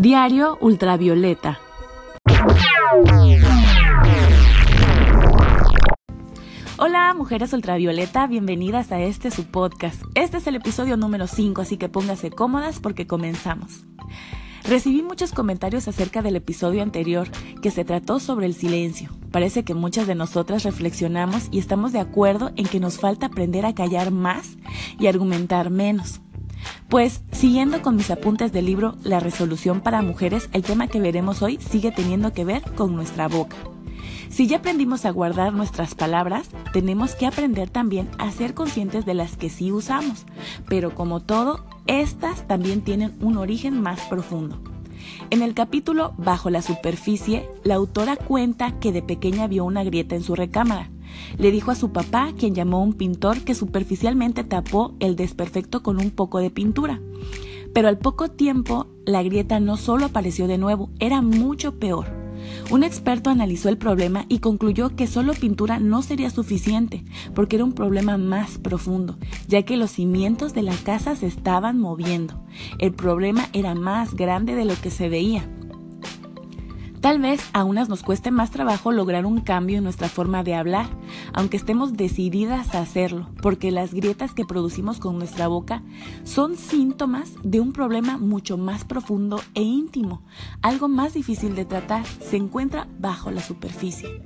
Diario Ultravioleta. Hola mujeres ultravioleta, bienvenidas a este su podcast. Este es el episodio número 5, así que póngase cómodas porque comenzamos. Recibí muchos comentarios acerca del episodio anterior que se trató sobre el silencio. Parece que muchas de nosotras reflexionamos y estamos de acuerdo en que nos falta aprender a callar más y argumentar menos. Pues, siguiendo con mis apuntes del libro La resolución para mujeres, el tema que veremos hoy sigue teniendo que ver con nuestra boca. Si ya aprendimos a guardar nuestras palabras, tenemos que aprender también a ser conscientes de las que sí usamos, pero como todo, estas también tienen un origen más profundo. En el capítulo Bajo la superficie, la autora cuenta que de pequeña vio una grieta en su recámara. Le dijo a su papá, quien llamó a un pintor, que superficialmente tapó el desperfecto con un poco de pintura. Pero al poco tiempo, la grieta no solo apareció de nuevo, era mucho peor. Un experto analizó el problema y concluyó que solo pintura no sería suficiente, porque era un problema más profundo, ya que los cimientos de la casa se estaban moviendo. El problema era más grande de lo que se veía. Tal vez a unas nos cueste más trabajo lograr un cambio en nuestra forma de hablar, aunque estemos decididas a hacerlo, porque las grietas que producimos con nuestra boca son síntomas de un problema mucho más profundo e íntimo. Algo más difícil de tratar se encuentra bajo la superficie.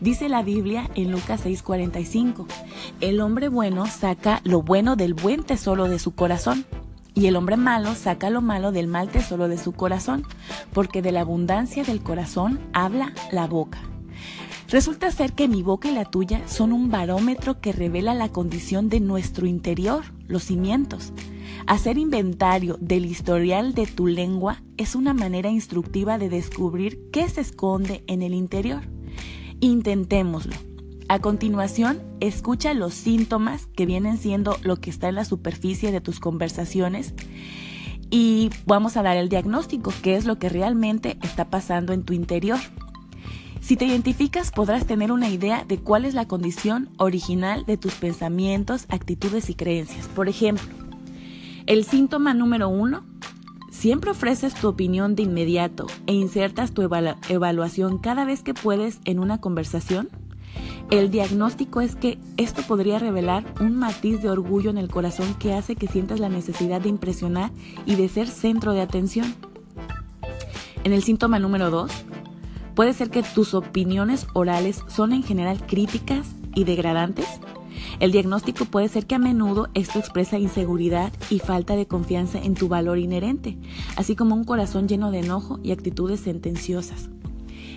Dice la Biblia en Lucas 6:45, el hombre bueno saca lo bueno del buen tesoro de su corazón y el hombre malo saca lo malo del mal tesoro de su corazón, porque de la abundancia del corazón habla la boca. Resulta ser que mi boca y la tuya son un barómetro que revela la condición de nuestro interior, los cimientos. Hacer inventario del historial de tu lengua es una manera instructiva de descubrir qué se esconde en el interior. Intentémoslo. A continuación, escucha los síntomas que vienen siendo lo que está en la superficie de tus conversaciones y vamos a dar el diagnóstico, qué es lo que realmente está pasando en tu interior. Si te identificas podrás tener una idea de cuál es la condición original de tus pensamientos, actitudes y creencias. Por ejemplo, el síntoma número uno, siempre ofreces tu opinión de inmediato e insertas tu evaluación cada vez que puedes en una conversación. El diagnóstico es que esto podría revelar un matiz de orgullo en el corazón que hace que sientas la necesidad de impresionar y de ser centro de atención. En el síntoma número 2, puede ser que tus opiniones orales son en general críticas y degradantes. El diagnóstico puede ser que a menudo esto expresa inseguridad y falta de confianza en tu valor inherente, así como un corazón lleno de enojo y actitudes sentenciosas.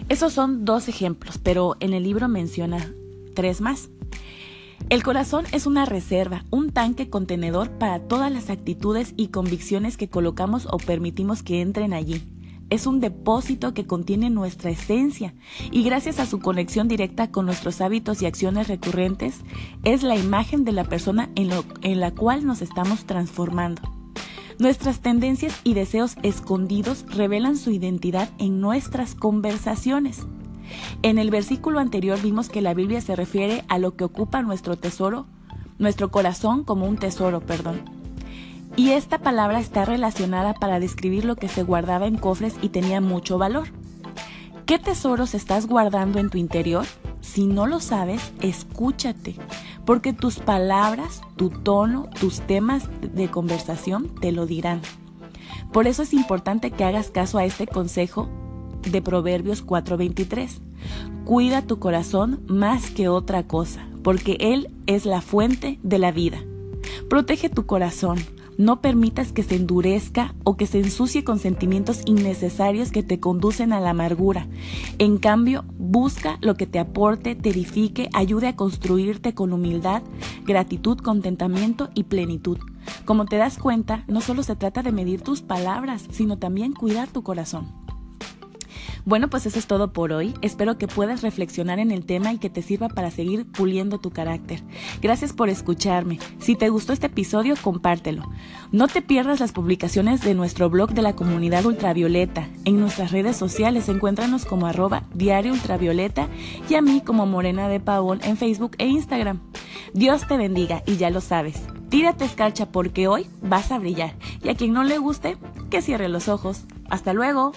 Esos son dos ejemplos, pero en el libro menciona tres más. El corazón es una reserva, un tanque contenedor para todas las actitudes y convicciones que colocamos o permitimos que entren allí. Es un depósito que contiene nuestra esencia y gracias a su conexión directa con nuestros hábitos y acciones recurrentes, es la imagen de la persona en, la cual nos estamos transformando. Nuestras tendencias y deseos escondidos revelan su identidad en nuestras conversaciones. En el versículo anterior vimos que la Biblia se refiere a lo que ocupa nuestro tesoro, nuestro corazón como un tesoro, perdón. Y esta palabra está relacionada para describir lo que se guardaba en cofres y tenía mucho valor. ¿Qué tesoros estás guardando en tu interior? Si no lo sabes, escúchate porque tus palabras, tu tono, tus temas de conversación te lo dirán. Por eso es importante que hagas caso a este consejo de Proverbios 4:23. Cuida tu corazón más que otra cosa, porque Él es la fuente de la vida. Protege tu corazón, no permitas que se endurezca o que se ensucie con sentimientos innecesarios que te conducen a la amargura. En cambio, busca lo que te aporte, te edifique, ayude a construirte con humildad, gratitud, contentamiento y plenitud. Como te das cuenta, no solo se trata de medir tus palabras, sino también cuidar tu corazón. Bueno, pues eso es todo por hoy. Espero que puedas reflexionar en el tema y que te sirva para seguir puliendo tu carácter. Gracias por escucharme. Si te gustó este episodio, compártelo. No te pierdas las publicaciones de nuestro blog de la comunidad ultravioleta. En nuestras redes sociales encuéntranos como arroba diario ultravioleta y a mí como Morena de Pavón en Facebook e Instagram. Dios te bendiga y ya lo sabes. Tírate escarcha porque hoy vas a brillar y a quien no le guste, que cierre los ojos. Hasta luego.